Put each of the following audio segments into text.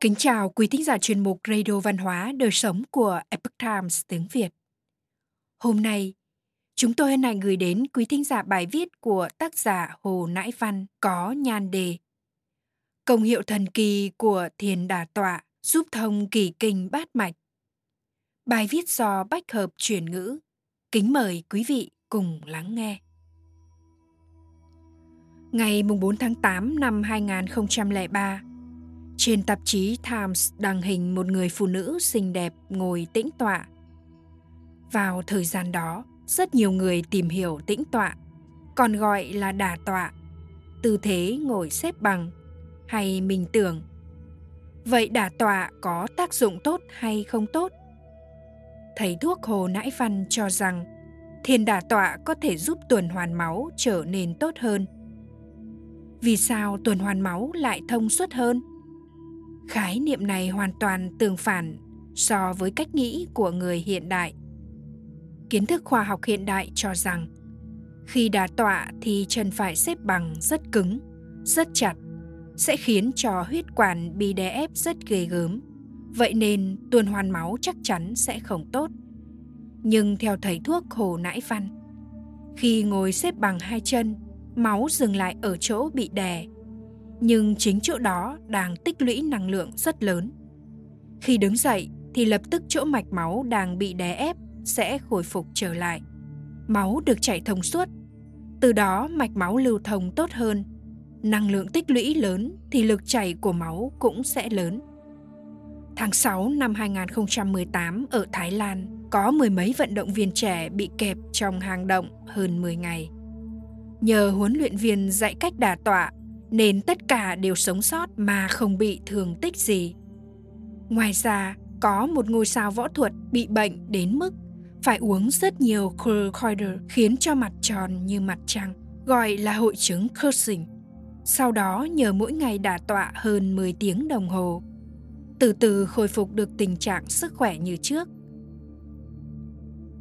Kính chào quý thính giả chuyên mục Radio Văn hóa Đời Sống của Epoch Times tiếng Việt. Hôm nay, chúng tôi hân hạnh gửi đến quý thính giả bài viết của tác giả Hồ Nãi Văn có nhan đề Công hiệu thần kỳ của thiền đà tọa giúp thông kỳ kinh bát mạch. Bài viết do Bách Hợp chuyển ngữ. Kính mời quý vị cùng lắng nghe. Ngày 4 tháng 8 năm 2003, trên tạp chí Times đăng hình một người phụ nữ xinh đẹp ngồi tĩnh tọa. Vào thời gian đó, rất nhiều người tìm hiểu tĩnh tọa, còn gọi là đà tọa, tư thế ngồi xếp bằng hay mình tưởng. Vậy đà tọa có tác dụng tốt hay không tốt? Thầy thuốc Hồ Nãi Văn cho rằng thiền đà tọa có thể giúp tuần hoàn máu trở nên tốt hơn. Vì sao tuần hoàn máu lại thông suốt hơn? Khái niệm này hoàn toàn tương phản so với cách nghĩ của người hiện đại. Kiến thức khoa học hiện đại cho rằng, khi đà tọa thì chân phải xếp bằng rất cứng, rất chặt, sẽ khiến cho huyết quản bị đè ép rất ghê gớm. Vậy nên tuần hoàn máu chắc chắn sẽ không tốt. Nhưng theo thầy thuốc hồ nãi văn khi ngồi xếp bằng hai chân, máu dừng lại ở chỗ bị đè nhưng chính chỗ đó đang tích lũy năng lượng rất lớn. Khi đứng dậy thì lập tức chỗ mạch máu đang bị đè ép sẽ khôi phục trở lại. Máu được chảy thông suốt, từ đó mạch máu lưu thông tốt hơn. Năng lượng tích lũy lớn thì lực chảy của máu cũng sẽ lớn. Tháng 6 năm 2018 ở Thái Lan có mười mấy vận động viên trẻ bị kẹp trong hang động hơn 10 ngày. Nhờ huấn luyện viên dạy cách đà tọa nên tất cả đều sống sót mà không bị thương tích gì. Ngoài ra, có một ngôi sao võ thuật bị bệnh đến mức phải uống rất nhiều corticoid khiến cho mặt tròn như mặt trăng, gọi là hội chứng Cushing. Sau đó nhờ mỗi ngày đả tọa hơn 10 tiếng đồng hồ, từ từ khôi phục được tình trạng sức khỏe như trước.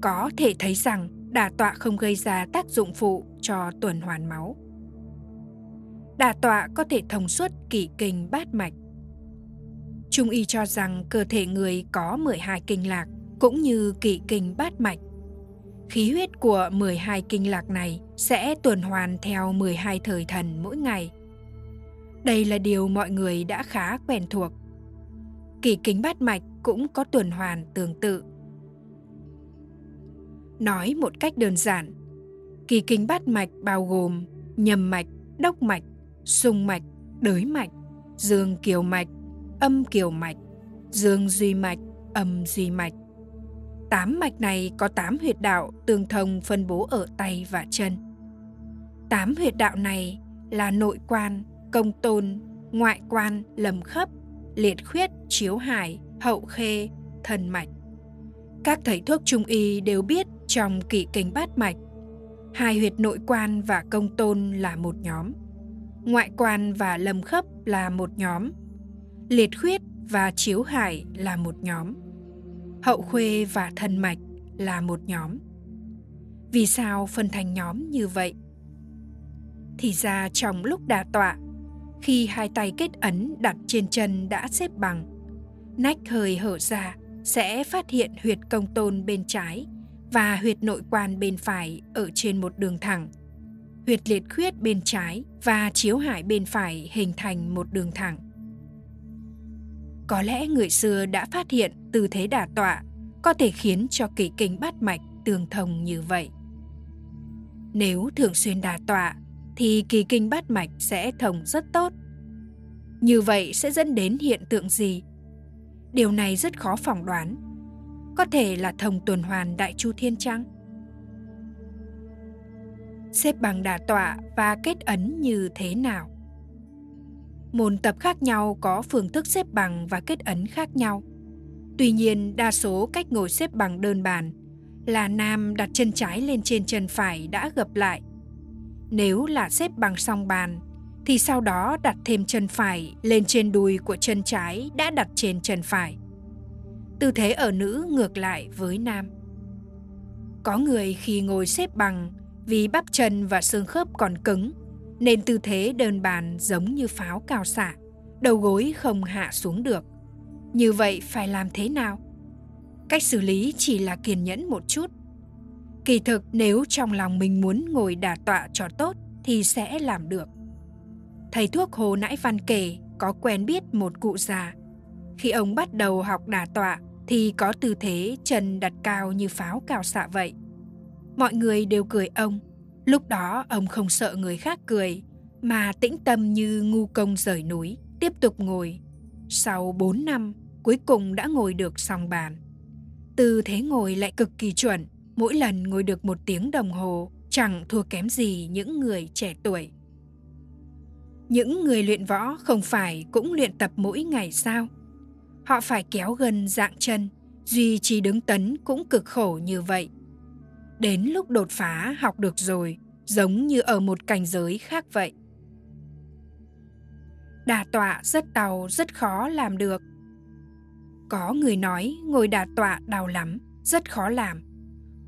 Có thể thấy rằng đả tọa không gây ra tác dụng phụ cho tuần hoàn máu đà tọa có thể thông suốt kỷ kinh bát mạch. Trung y cho rằng cơ thể người có 12 kinh lạc cũng như kỷ kinh bát mạch. Khí huyết của 12 kinh lạc này sẽ tuần hoàn theo 12 thời thần mỗi ngày. Đây là điều mọi người đã khá quen thuộc. Kỷ kinh bát mạch cũng có tuần hoàn tương tự. Nói một cách đơn giản, kỳ kinh bát mạch bao gồm nhầm mạch, đốc mạch, sung mạch, đới mạch, dương kiều mạch, âm kiều mạch, dương duy mạch, âm duy mạch. Tám mạch này có tám huyệt đạo tương thông phân bố ở tay và chân. Tám huyệt đạo này là nội quan, công tôn, ngoại quan, lầm khấp, liệt khuyết, chiếu hải, hậu khê, thần mạch. Các thầy thuốc trung y đều biết trong kỵ kinh bát mạch, hai huyệt nội quan và công tôn là một nhóm ngoại quan và lâm khấp là một nhóm. Liệt khuyết và chiếu hải là một nhóm. Hậu khuê và thân mạch là một nhóm. Vì sao phân thành nhóm như vậy? Thì ra trong lúc đà tọa, khi hai tay kết ấn đặt trên chân đã xếp bằng, nách hơi hở ra sẽ phát hiện huyệt công tôn bên trái và huyệt nội quan bên phải ở trên một đường thẳng huyệt liệt khuyết bên trái và chiếu hải bên phải hình thành một đường thẳng. Có lẽ người xưa đã phát hiện tư thế đả tọa, có thể khiến cho kỳ kinh bát mạch tương thông như vậy. Nếu thường xuyên đả tọa, thì kỳ kinh bát mạch sẽ thông rất tốt. Như vậy sẽ dẫn đến hiện tượng gì? Điều này rất khó phỏng đoán. Có thể là thông tuần hoàn đại chu thiên trăng xếp bằng đà tọa và kết ấn như thế nào. Môn tập khác nhau có phương thức xếp bằng và kết ấn khác nhau. Tuy nhiên, đa số cách ngồi xếp bằng đơn bàn là nam đặt chân trái lên trên chân phải đã gập lại. Nếu là xếp bằng song bàn thì sau đó đặt thêm chân phải lên trên đùi của chân trái đã đặt trên chân phải. Tư thế ở nữ ngược lại với nam. Có người khi ngồi xếp bằng vì bắp chân và xương khớp còn cứng, nên tư thế đơn bàn giống như pháo cao xạ, đầu gối không hạ xuống được. Như vậy phải làm thế nào? Cách xử lý chỉ là kiên nhẫn một chút. Kỳ thực nếu trong lòng mình muốn ngồi đả tọa cho tốt thì sẽ làm được. Thầy thuốc Hồ Nãi Văn kể có quen biết một cụ già. Khi ông bắt đầu học đả tọa thì có tư thế chân đặt cao như pháo cao xạ vậy. Mọi người đều cười ông. Lúc đó ông không sợ người khác cười mà tĩnh tâm như ngu công rời núi, tiếp tục ngồi. Sau 4 năm, cuối cùng đã ngồi được song bàn. Tư thế ngồi lại cực kỳ chuẩn, mỗi lần ngồi được một tiếng đồng hồ, chẳng thua kém gì những người trẻ tuổi. Những người luyện võ không phải cũng luyện tập mỗi ngày sao? Họ phải kéo gần dạng chân, duy trì đứng tấn cũng cực khổ như vậy. Đến lúc đột phá học được rồi, giống như ở một cảnh giới khác vậy. Đà tọa rất đau, rất khó làm được. Có người nói ngồi đà tọa đau lắm, rất khó làm.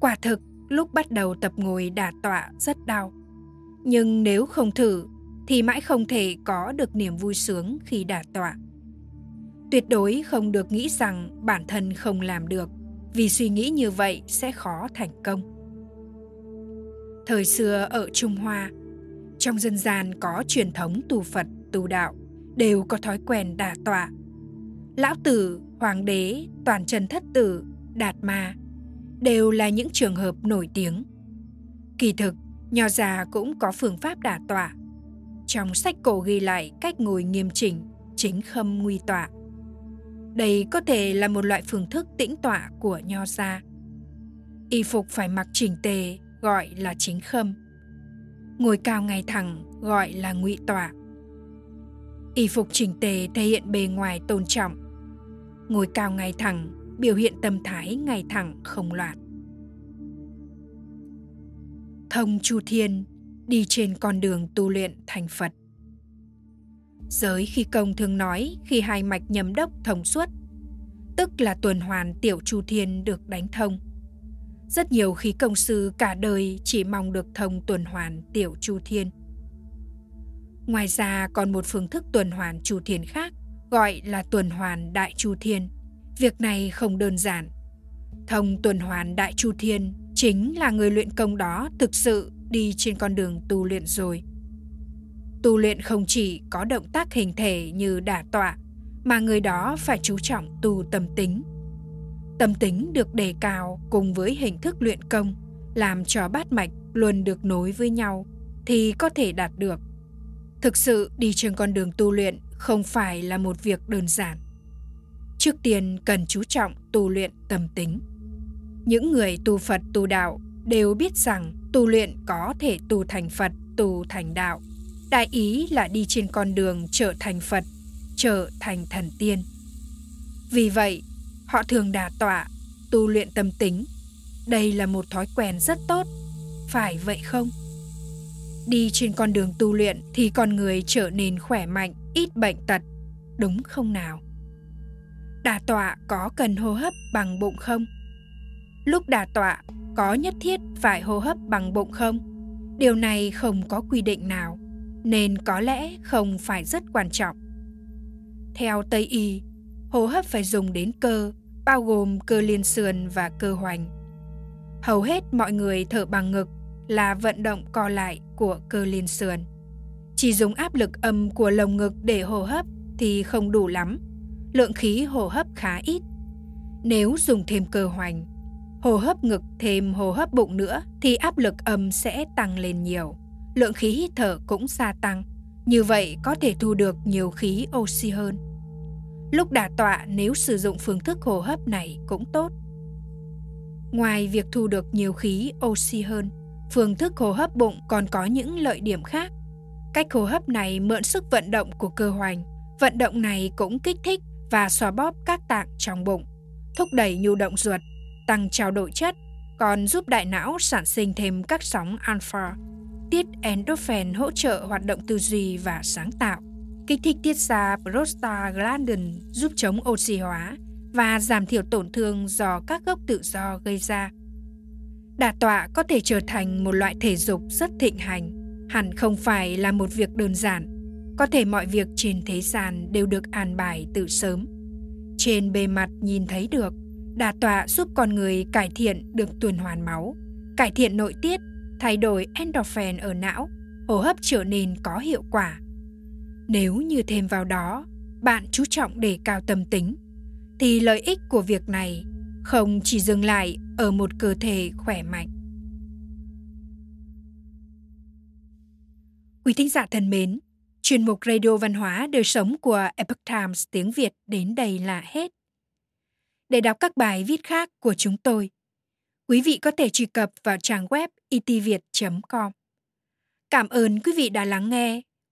Quả thực, lúc bắt đầu tập ngồi đà tọa rất đau. Nhưng nếu không thử, thì mãi không thể có được niềm vui sướng khi đà tọa. Tuyệt đối không được nghĩ rằng bản thân không làm được, vì suy nghĩ như vậy sẽ khó thành công. Thời xưa ở Trung Hoa, trong dân gian có truyền thống tu Phật, tu đạo đều có thói quen đà tọa. Lão tử, hoàng đế, toàn trần thất tử, đạt ma đều là những trường hợp nổi tiếng. Kỳ thực, nho già cũng có phương pháp đả tọa. Trong sách cổ ghi lại cách ngồi nghiêm chỉnh, chính khâm nguy tọa. Đây có thể là một loại phương thức tĩnh tọa của nho gia. Y phục phải mặc chỉnh tề gọi là chính khâm. Ngồi cao ngay thẳng gọi là ngụy tọa. Y phục chỉnh tề thể hiện bề ngoài tôn trọng. Ngồi cao ngay thẳng biểu hiện tâm thái ngay thẳng không loạn. Thông Chu Thiên đi trên con đường tu luyện thành Phật. Giới khi công thường nói khi hai mạch nhầm đốc thông suốt, tức là tuần hoàn tiểu Chu Thiên được đánh thông. Rất nhiều khí công sư cả đời chỉ mong được thông tuần hoàn tiểu Chu Thiên. Ngoài ra còn một phương thức tuần hoàn Chu Thiên khác gọi là tuần hoàn đại Chu Thiên. Việc này không đơn giản. Thông tuần hoàn đại Chu Thiên chính là người luyện công đó thực sự đi trên con đường tu luyện rồi. Tu luyện không chỉ có động tác hình thể như đả tọa, mà người đó phải chú trọng tu tâm tính. Tâm tính được đề cao cùng với hình thức luyện công, làm cho bát mạch luôn được nối với nhau thì có thể đạt được. Thực sự đi trên con đường tu luyện không phải là một việc đơn giản. Trước tiên cần chú trọng tu luyện tâm tính. Những người tu Phật tu đạo đều biết rằng tu luyện có thể tu thành Phật, tu thành đạo. Đại ý là đi trên con đường trở thành Phật, trở thành thần tiên. Vì vậy, họ thường đà tọa, tu luyện tâm tính. Đây là một thói quen rất tốt, phải vậy không? Đi trên con đường tu luyện thì con người trở nên khỏe mạnh, ít bệnh tật, đúng không nào? Đà tọa có cần hô hấp bằng bụng không? Lúc đà tọa có nhất thiết phải hô hấp bằng bụng không? Điều này không có quy định nào, nên có lẽ không phải rất quan trọng. Theo Tây y, hô hấp phải dùng đến cơ, bao gồm cơ liên sườn và cơ hoành. Hầu hết mọi người thở bằng ngực là vận động co lại của cơ liên sườn. Chỉ dùng áp lực âm của lồng ngực để hô hấp thì không đủ lắm, lượng khí hô hấp khá ít. Nếu dùng thêm cơ hoành, hô hấp ngực thêm hô hấp bụng nữa thì áp lực âm sẽ tăng lên nhiều. Lượng khí hít thở cũng gia tăng. Như vậy có thể thu được nhiều khí oxy hơn. Lúc đả tọa nếu sử dụng phương thức hô hấp này cũng tốt. Ngoài việc thu được nhiều khí oxy hơn, phương thức hô hấp bụng còn có những lợi điểm khác. Cách hô hấp này mượn sức vận động của cơ hoành. Vận động này cũng kích thích và xóa bóp các tạng trong bụng, thúc đẩy nhu động ruột, tăng trao đổi chất, còn giúp đại não sản sinh thêm các sóng alpha. Tiết endorphin hỗ trợ hoạt động tư duy và sáng tạo. Kích thích tiết ra prostaglandin giúp chống oxy hóa và giảm thiểu tổn thương do các gốc tự do gây ra. Đả tọa có thể trở thành một loại thể dục rất thịnh hành, hẳn không phải là một việc đơn giản. có thể mọi việc trên thế gian đều được an bài từ sớm. Trên bề mặt nhìn thấy được, đà tọa giúp con người cải thiện được tuần hoàn máu, cải thiện nội tiết, thay đổi endorphin ở não, hô hấp trở nên có hiệu quả. Nếu như thêm vào đó, bạn chú trọng đề cao tâm tính, thì lợi ích của việc này không chỉ dừng lại ở một cơ thể khỏe mạnh. Quý thính giả thân mến, chuyên mục Radio Văn hóa Đời Sống của Epoch Times tiếng Việt đến đây là hết. Để đọc các bài viết khác của chúng tôi, quý vị có thể truy cập vào trang web itviet.com. Cảm ơn quý vị đã lắng nghe,